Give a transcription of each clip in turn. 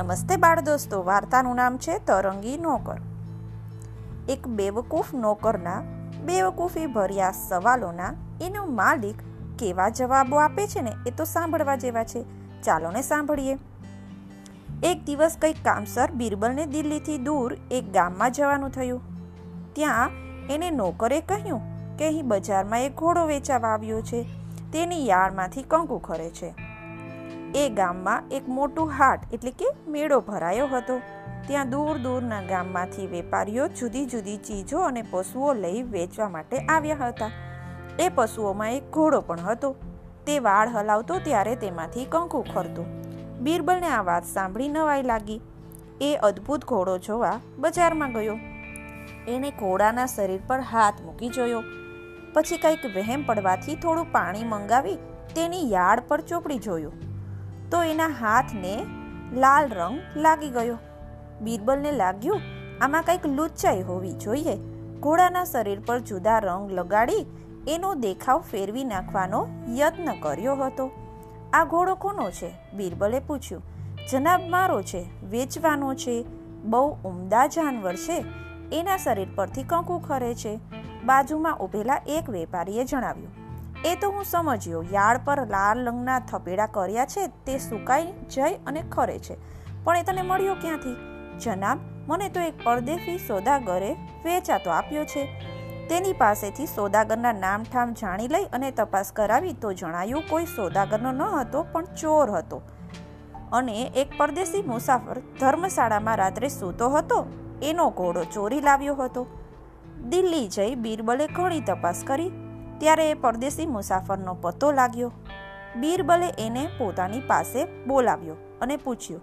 નમસ્તે બાળ દોસ્તો, વાર્તાનું નામ છે તરંગી નોકર. એક બેવકૂફ નોકરના બેવકૂફી ભર્યા સવાલોના એનો માલિક કેવા જવાબો આપે છે ને એ તો સાંભળવા જેવા છે. ચાલો ને સાંભળીએ. એક દિવસ કંઈક કામસર બિરબલને દિલ્હીથી દૂર એક ગામમાં જવાનું થયું. ત્યાં એને નોકરે કહ્યું કે અહીં બજારમાં એક ઘોડો વેચાવા આવ્યો છે. તેની યાળમાંથી કંકુ ખરે છે. એ ગામમાં એક મોટું હાટ એટલે કે મેળો ભરાયો હતો. ત્યાં દૂર દૂરના ગામમાંથી વેપારીઓ જુદી જુદી ચીજો અને પશુઓ લઈ વેચવા માટે આવ્યા હતા. એ પશુઓમાં એક ઘોડો પણ હતો. તે વાળ હલાવતો ત્યારે તેમાંથી કંકુ ખરતું. બિરબલને આ વાત સાંભળી નવાઈ લાગી. એ અદ્ભુત ઘોડો જોવા બજારમાં ગયો. એણે ઘોડાના શરીર પર હાથ મૂકી જોયો. પછી કંઈક વહેમ પડવાથી થોડું પાણી મંગાવી તેની યાળ પર ચોપડી જોયું. તો એના હાથને લાલ રંગ લાગી ગયો. બીરબલને લાગ્યું, આમાં કંઈક લુચ્ચાઈ હોવી જોઈએ. ઘોડાના શરીર પર જુદા રંગ લગાડી એનો દેખાવ ફેરવી નાખવાનો યત્ન કર્યો હતો. આ ઘોડો કોનો છે? બીરબલે પૂછ્યું. જનાબ મારો છે, વેચવાનો છે, બહુ ઉમદા જાનવર છે. એના શરીર પરથી કંકુ ખરે છે. બાજુમાં ઊભેલા એક વેપારીએ જણાવ્યું. એ તો હું સમજ્યો. યાળ પર લાલ રંગના થપેડા કર્યા છે, તે સુકાઈ જાય અને ખરે છે. પણ એ તને મળ્યો ક્યાંથી? જનાબ, મને તો એક પરદેશી સોદાગરે વેચાતો આપ્યો છે. તેની પાસેથી સોદાગરના નામ ઠામ જાણી લઈ અને તપાસ કરાવી તો જણાયું, કોઈ સોદાગરનો ન હતો, પણ ચોર હતો. અને એક પરદેશી મુસાફર ધર્મશાળામાં રાત્રે સૂતો હતો. એનો ઘોડો ચોરી લાવ્યો હતો. દિલ્હી જઈ બિરબલે ઘણી તપાસ કરી. ત્યારે એ પરદેશી મુસાફરનો પતો લાગ્યો. બીરબલે એને પોતાની પાસે બોલાવ્યો અને પૂછ્યું,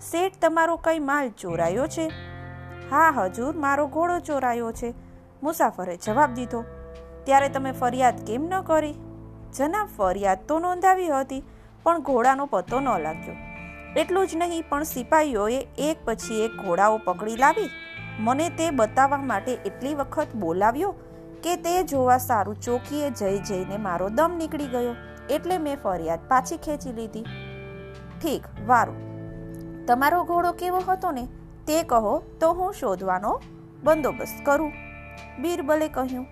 શેઠ, તમારો કઈ માલ ચોરાયો છે? હા, હજુર, મારો ઘોડો ચોરાયો છે. મુસાફરે જવાબ દીધો, ત્યારે તમે ફરિયાદ કેમ ન કરી? જનાબ, ફરિયાદ તો નોંધાવી હતી, પણ ઘોડાનો પતો ન લાગ્યો. એટલું જ નહીં, પણ સિપાહીઓએ એક પછી એક ઘોડાઓ પકડી લાવી? મને તે બતાવવા માટે એટલી વખત બોલાવ્યો? કે તે જોવા સારું ચોકીએ જઈ જઈને મારો દમ નીકળી ગયો. એટલે મેં ફરિયાદ પાછી ખેંચી લીધી. ઠીક, વારું. તમારો ઘોડો કેવો હતો ને? તે કહો તો હું શોધવાનો બંદોબસ્ત કરું. બીરબલે કહ્યું.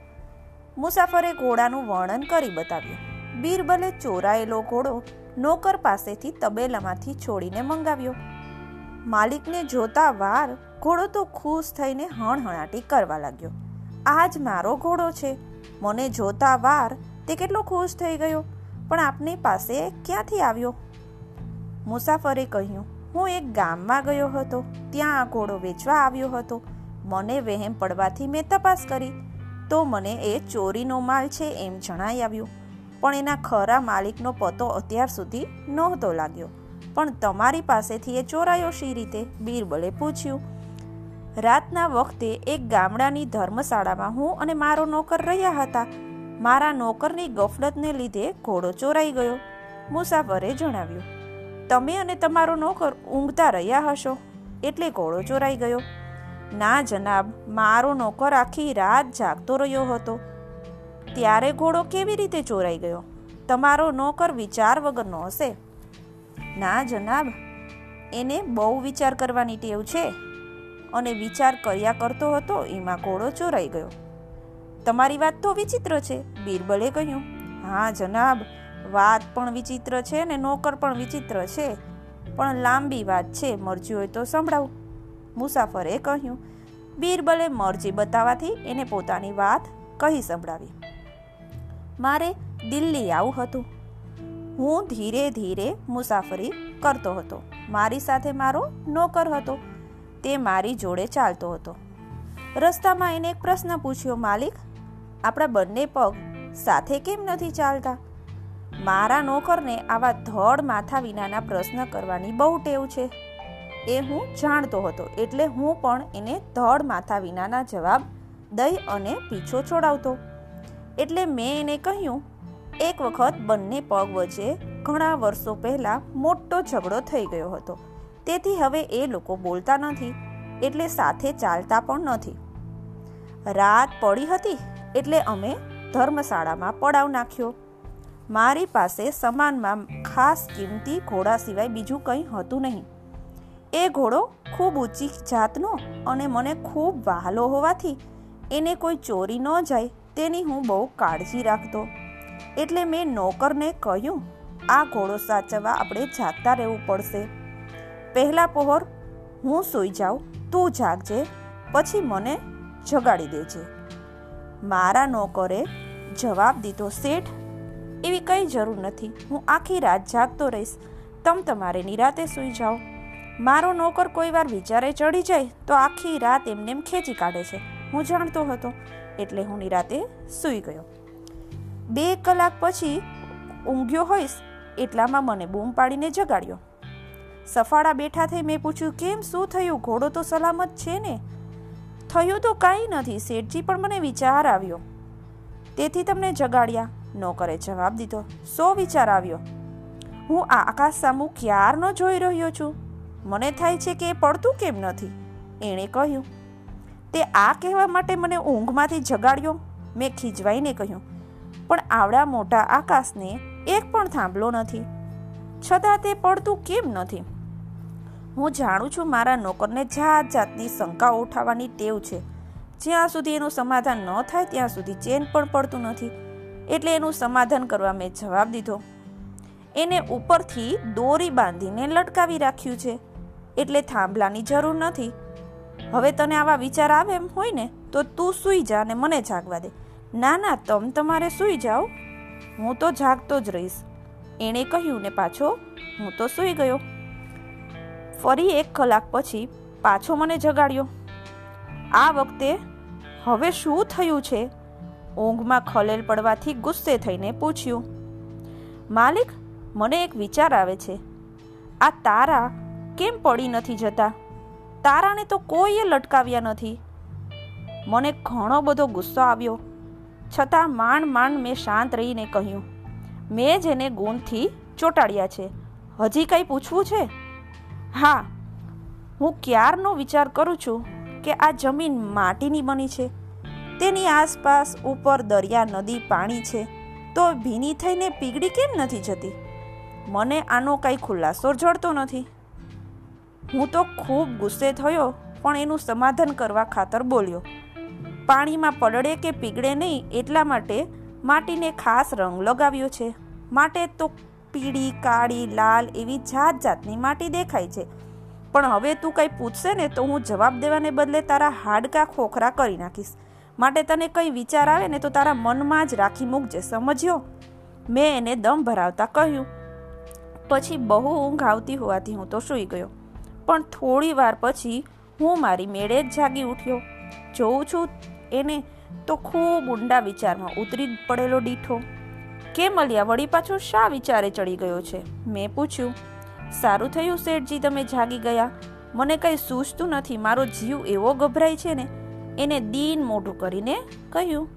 મુસાફરે ઘોડાનું વર્ણન કરી બતાવ્યું. બીરબલે ચોરાયેલો ઘોડો નોકર પાસેથી તબેલામાંથી છોડીને મંગાવ્યો. માલિકને જોતા વાર ઘોડો તો ખુશ થઈને હણહણાટી કરવા લાગ્યો. આ જ મારો ઘોડો છે. મને જોતા વાર તે કેટલો ખુશ થઈ ગયો. પણ આપની પાસે ક્યાંથી આવ્યો? મુસાફરે કહ્યું, હું એક ગામમાં ગયો હતો. ત્યાં આ ઘોડો વેચવા આવ્યો હતો. મને વહેમ પડવાથી મેં તપાસ કરી. તો મને એ ચોરીનો માલ છે એમ જણાઈ આવ્યું. પણ એના ખરા માલિકનો પતો અત્યાર સુધી નહોતો લાગ્યો. પણ તમારી પાસેથી એ ચોરાયો શી રીતે? બીરબલે પૂછ્યું રાતના વખતે એક ગામડાની ધર્મશાળામાં હું અને મારો નોકર રહ્યા હતા. મારા નોકરની ગફલતને લીધે ઘોડો ચોરાઈ ગયો. મુસાફરે જણાવ્યું, તમે અને તમારો નોકર ઊંઘતા રહ્યા હશો. એટલે ઘોડો ચોરાઈ ગયો. ના જનાબ, મારો નોકર આખી રાત જાગતો રહ્યો હતો. ત્યારે ઘોડો કેવી રીતે ચોરાઈ ગયો? તમારો નોકર વિચાર વગરનો હશે. ના જનાબ, એને બહુ વિચાર કરવાની ટેવ છે. અને વિચાર કર્યા કરતો હતો, એમાં ઘોડો ચોરાઈ ગયો. તમારી વાત તો વિચિત્ર છે, બિરબલે કહ્યું. હા, જનાબ, વાત પણ વિચિત્ર છે ને નોકર પણ વિચિત્ર છે, પણ લાંબી વાત છે, મરજી હોય તો સંભળાવું. મુસાફરે કહ્યું. બિરબલે મરજી બતાવવાથી એને પોતાની વાત કહી સંભળાવી. મારે દિલ્હી આવું હતું. હું ધીરે ધીરે મુસાફરી કરતો હતો. મારી સાથે મારો નોકર હતો. તે મારી જોડે ચાલતો હતો. રસ્તામાં એને એક પ્રશ્ન પૂછ્યો, માલિક, આપણા બંને પગ સાથે કેમ નથી ચાલતા? મારા નોકરને આવા ધડ માથા વિનાના પ્રશ્ન કરવાની બહુ ટેવ છે. એ હું જાણતો હતો, એટલે હું પણ એને ધડ માથા વિનાના જવાબ દઈ અને પીછો છોડાવતો. એટલે મેં એને કહ્યું, એક વખત બંને પગ વચ્ચે ઘણા વર્ષો પહેલા મોટો ઝઘડો થઈ ગયો હતો. તેથી હવે એ લોકો બોલતા નથી, એટલે સાથે ચાલતા પણ નથી. રાત પડી હતી, એટલે અમે ધર્મશાળામાં પડાવ નાખ્યો. મારી પાસે સમાનમાં ખાસ કિંમતી ઘોડા સિવાય બીજું કંઈ હતું નહીં. એ ઘોડો ખૂબ ઊંચી જાતનો અને મને ખૂબ વહાલો હોવાથી એને કોઈ ચોરી ન જાય તેની હું બહુ કાળજી રાખતો. એટલે મેં નોકરને કહ્યું, આ ઘોડો સાચવવા આપણે જાગતા રહેવું પડશે. પહેલા પહોર હું સૂઈ જાઉં, તું જાગજે, પછી મને જગાડી દેજે. મારા નોકરે જવાબ દીધો, શેઠ, એવી કંઈ જરૂર નથી, હું આખી રાત જાગતો રહીશ, તમ તમારે નિરાતે સૂઈ જાઓ. મારો નોકર કોઈ વાર વિચારે ચડી જાય, તો આખી રાત એમને એમ ખેંચી કાઢે છે. હું જાણતો હતો, એટલે હું નિરાતે સૂઈ ગયો. બે કલાક પછી ઊંઘ્યો હોઈશ, એટલામાં મને બૂમ પાડીને જગાડ્યો. સફાળા બેઠા થઈ મેં પૂછ્યું, કેમ? શું થયું? ઘોડો તો સલામત છે ને? થયું તો કાંઈ નથી, શેઠજી પણ મને વિચાર આવ્યો. તેથી તમને જગાડ્યા? નોકરે જવાબ દીધો, સો વિચાર આવ્યો. હું આકાશ સામુ ક્યારનો જોઈ રહ્યો છું? મને થાય છે કે એ પડતું કેમ નથી? એણે કહ્યું. તે આ કહેવા માટે મને ઊંઘમાંથી જગાડ્યો? મેં ખીજવાઈને કહ્યું. પણ આવડા મોટા આકાશને એક પણ થાંભલો નથી. છતાં તે પડતું કેમ નથી? હું જાણું છું મારા નોકરને જાત જાતની શંકા ઉઠાવવાની ટેવ છે. જ્યાં સુધી એનું સમાધાન ન થાય, ત્યાં સુધી ચેન પણ પડતું નથી. એટલે એનું સમાધાન કરવા મેં જવાબ દીધો. એને ઉપરથી દોરી બાંધીને લટકાવી રાખ્યું છે. એટલે થાંભલાની જરૂર નથી. હવે તને આવા વિચાર આવે એમ હોય ને, તો તું સૂઈ જા અને મને જાગવા દે. ના ના, તમ તમારે સૂઈ જાઓ. હું તો જાગતો જ રહીશ. એણે કહ્યું ને પાછો, હું તો સૂઈ ગયો. ફરી એક કલાક પછી પાછો મને જગાડ્યો. આ વખતે હવે શું થયું છે? ઊંઘમાં ખલેલ પડવાથી ગુસ્સે થઈને પૂછ્યું. માલિક, મને એક વિચાર આવે છે. આ તારા કેમ પડી નથી જતા? તારાને તો કોઈએ લટકાવ્યા નથી. મને ઘણો બધો ગુસ્સો આવ્યો. છતાં માંડ માંડ મેં શાંત રહીને કહ્યું, મેં જ એને ગુણથી ચોંટાડ્યા છે. હજી કંઈ પૂછવું છે? હા, હું ક્યારનો વિચાર કરું છું કે આ જમીન માટીની બની છે. તેની આસપાસ ઉપર દરિયા, નદી, પાણી છે, તો ભીની થઈને પીગળી કેમ નથી જતી? મને આનો કંઈ ખુલાસો જડતો નથી. હું તો ખૂબ ગુસ્સે થયો, પણ એનું સમાધાન કરવા ખાતર બોલ્યો. પાણીમાં પડડે કે પીગળે નહીં, એટલા માટે માટીને ખાસ રંગ લગાવ્યો છે. માટે તો પીળી, કાળી, લાલ એવી જાત જાતની માટી દેખાય છે. પણ હવે તું કંઈ પૂછશે ને તો હું જવાબ દેવાને બદલે તારા હાડકા ખોખરા કરી નાખીશ. માટે તને કંઈ વિચાર આવે ને તો તારા મનમાં જ રાખી મૂકજે સમજ્યો. મેં એને દમ ભરાવતા કહ્યું, પછી બહુ ઊંઘ આવતી હોવાથી હું તો સૂઈ ગયો. પણ થોડી વાર પછી હું મારી મેળે જ જાગી ઉઠ્યો. જોઉં છું એને તો ખૂબ ઊંડા વિચારમાં ઉતરી પડેલો દીઠો કેમ મળ્યા વળી પાછો શા વિચારે ચડી ગયો છે? મેં પૂછ્યું, સારું થયું શેઠજી તમે જાગી ગયા. મને કંઈ સૂઝતું નથી. મારો જીવ એવો ગભરાય છે ને, એને દીન મોઢું કરીને કહ્યું.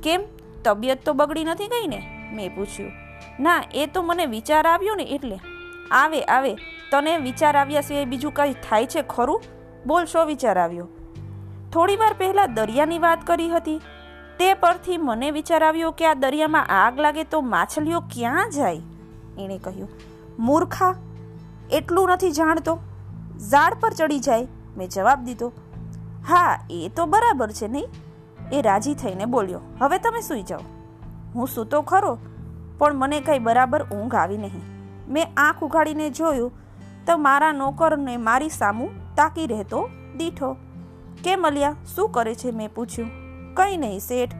કેમ? તબિયત તો બગડી નથી ગઈ ને? મેં પૂછ્યું. ના, એ તો મને વિચાર આવ્યો ને એટલે. આવે આવે. તને વિચાર આવ્યા સિવાય બીજું કંઈ થાય છે ખરું? બોલ, શો વિચાર આવ્યો? થોડી વાર પહેલાં દરિયાની વાત કરી હતી. તે પરથી મને વિચાર આવ્યો કે આ દરિયામાં આગ લાગે તો માછલીઓ ક્યાં જાય? એણે કહ્યું, મૂર્ખા, એટલું નથી જાણતો. ઝાડ પર ચડી જાય. મેં જવાબ દીધો, હા, એ તો બરાબર છે નહીં. એ રાજી થઈને બોલ્યો, હવે તમે સૂઈ જાઓ. હું સૂતો ખરો, પણ મને કંઈ બરાબર ઊંઘ આવી નહીં. મેં આંખ ઉઘાડીને જોયું, તો મારા નોકરને મારી સામું તાકી રહેતો દીઠો. કે મલ્યા શું કરે છે? મેં પૂછ્યું કંઈ નહીં શેઠ.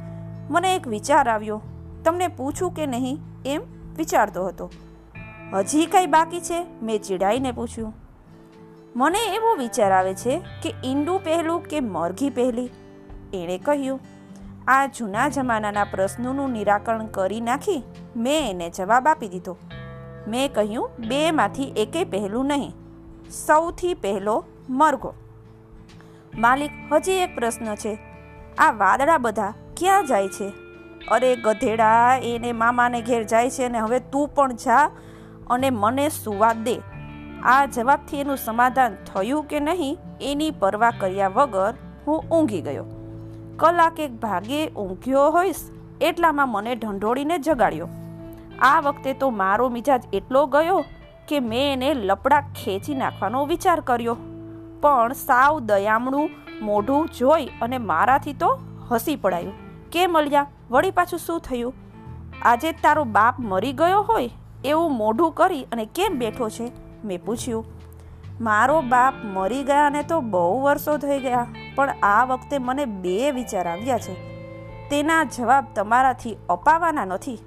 મને એક વિચાર આવ્યો. તમને પૂછું કે નહીં એમ વિચારતો હતો. હજી કંઈ બાકી છે? મેં ચીડાઈને પૂછ્યું. મને એવો વિચાર આવે છે કે ઈંડું પહેલું કે મરઘી પહેલી? એણે કહ્યું, આ જૂના જમાનાના પ્રશ્નોનું નિરાકરણ કરી નાખી મેં એને જવાબ આપી દીધો. મેં કહ્યું, બેમાંથી એકે પહેલું નહીં, સૌથી પહેલો મરઘો. માલિક, હજી એક પ્રશ્ન છે. આ વાદળા બધા ક્યાં જાય છે? અરે ગધેડા, એને મામાને ઘેર જાય છે અને હવે તું પણ જા અને મને સુવા દે. આ જવાબથી એનું સમાધાન થયું કે નહીં એની પરવા કર્યા વગર હું ઊંઘી ગયો. કલાક એક ભાગે ઊંઘ્યો હોઈશ એટલામાં મને ઢંઢોળીને જગાડ્યો. આ વખતે તો મારો મિજાજ એટલો ગયો કે મેં એને લપડા ખેંચી નાખવાનો વિચાર કર્યો. પણ સાવ દયામણું મોઢું જોઈ અને મારાથી તો હસી પડાયું. કે મળ્યા વળી પાછું શું થયું? આજે તારો બાપ મરી ગયો હોય એવું મોઢું કરી અને કેમ બેઠો છે? મેં પૂછ્યું. મારો બાપ મરી ગયાને તો બહુ વર્ષો થઈ ગયા, પણ આ વખતે મને બે વિચાર આવ્યા છે. તેના જવાબ તમારાથી અપાવાના નથી.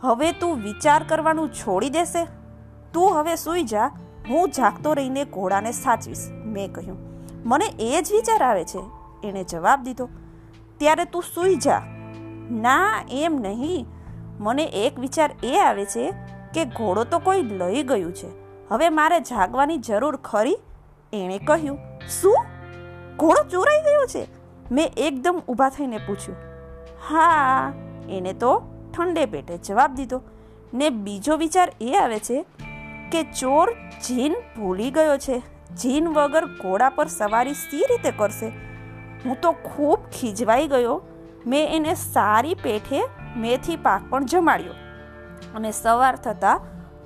હવે તું વિચાર કરવાનું છોડી દેશે. તું હવે સૂઈ જા. હું જાગતો રહીને ઘોડાને સાચવીશ, મેં કહ્યું. મને એ જ વિચાર આવે છે. એણે જવાબ દીધો, ત્યારે તું સૂઈ જા. ના, એમ નહીં. મને એક વિચાર એ આવે છે કે ઘોડો તો કોઈ લઈ ગયું છે. હવે મારે જાગવાની જરૂર ખરી? એણે કહ્યું, શું? ઘોડો ચોરાઈ ગયો છે? મેં એકદમ ઊભા થઈને પૂછ્યું, હા. એને તો ઠંડે પેટે જવાબ દીધો, ને બીજો વિચાર એ આવે છે કે ચોર જીન ભૂલી ગયો છે. જીન વગર ઘોડા પર સવારી સી રીતે કરશે? હું તો ખૂબ ખીજવાઈ ગયો. મેં એને સારી પેઠે મેથી પાક પણ જમાડ્યો અને સવાર થતાં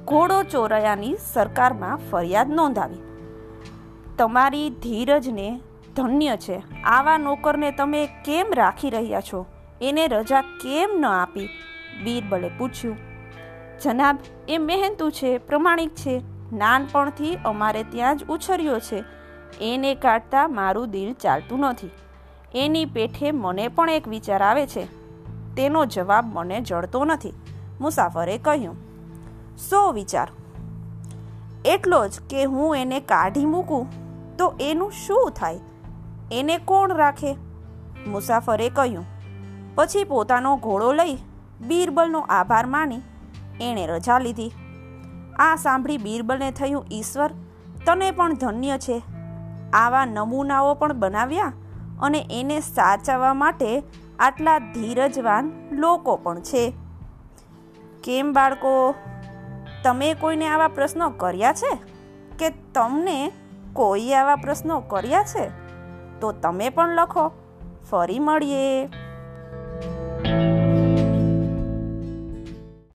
ઘોડો ચોરાયાની સરકારમાં ફરિયાદ નોંધાવી. તમારી ધીરજને ધન્ય છે. આવા નોકરને તમે કેમ રાખી રહ્યા છો? એને રજા કેમ ન આપી? બીરબલે પૂછ્યું. જનાબ, એ મહેનતુ છે, પ્રમાણિક છે. નાનપણથી અમારે ત્યાં જ ઉછર્યો છે. એને કાઢતા મારું દિલ ચાલતું નથી. એની પેઠે મને પણ એક વિચાર આવે છે. તેનો જવાબ મને જડતો નથી. મુસાફરે કહ્યું, સો વિચાર. એટલો જ કે હું એને કાઢી મૂકું, તો એનું શું થાય? એને કોણ રાખે? મુસાફરે કહ્યું, પછી પોતાનો ઘોડો લઈ બીરબલનો આભાર માની એણે રજા લીધી. આ સાંભળી બીરબલને થયું, ઈશ્વર, તને પણ ધન્ય છે. આવા નમૂનાઓ પણ બનાવ્યા અને એને સાચવવા માટે આટલા ધીરજવાન લોકો પણ છે. કેમ બાળકો, તમે કોઈને આવા પ્રશ્નો કર્યા છે? કે તમને કોઈ આવા પ્રશ્નો કર્યા છે? તો તમે પણ લખો. ફરી મળીએ.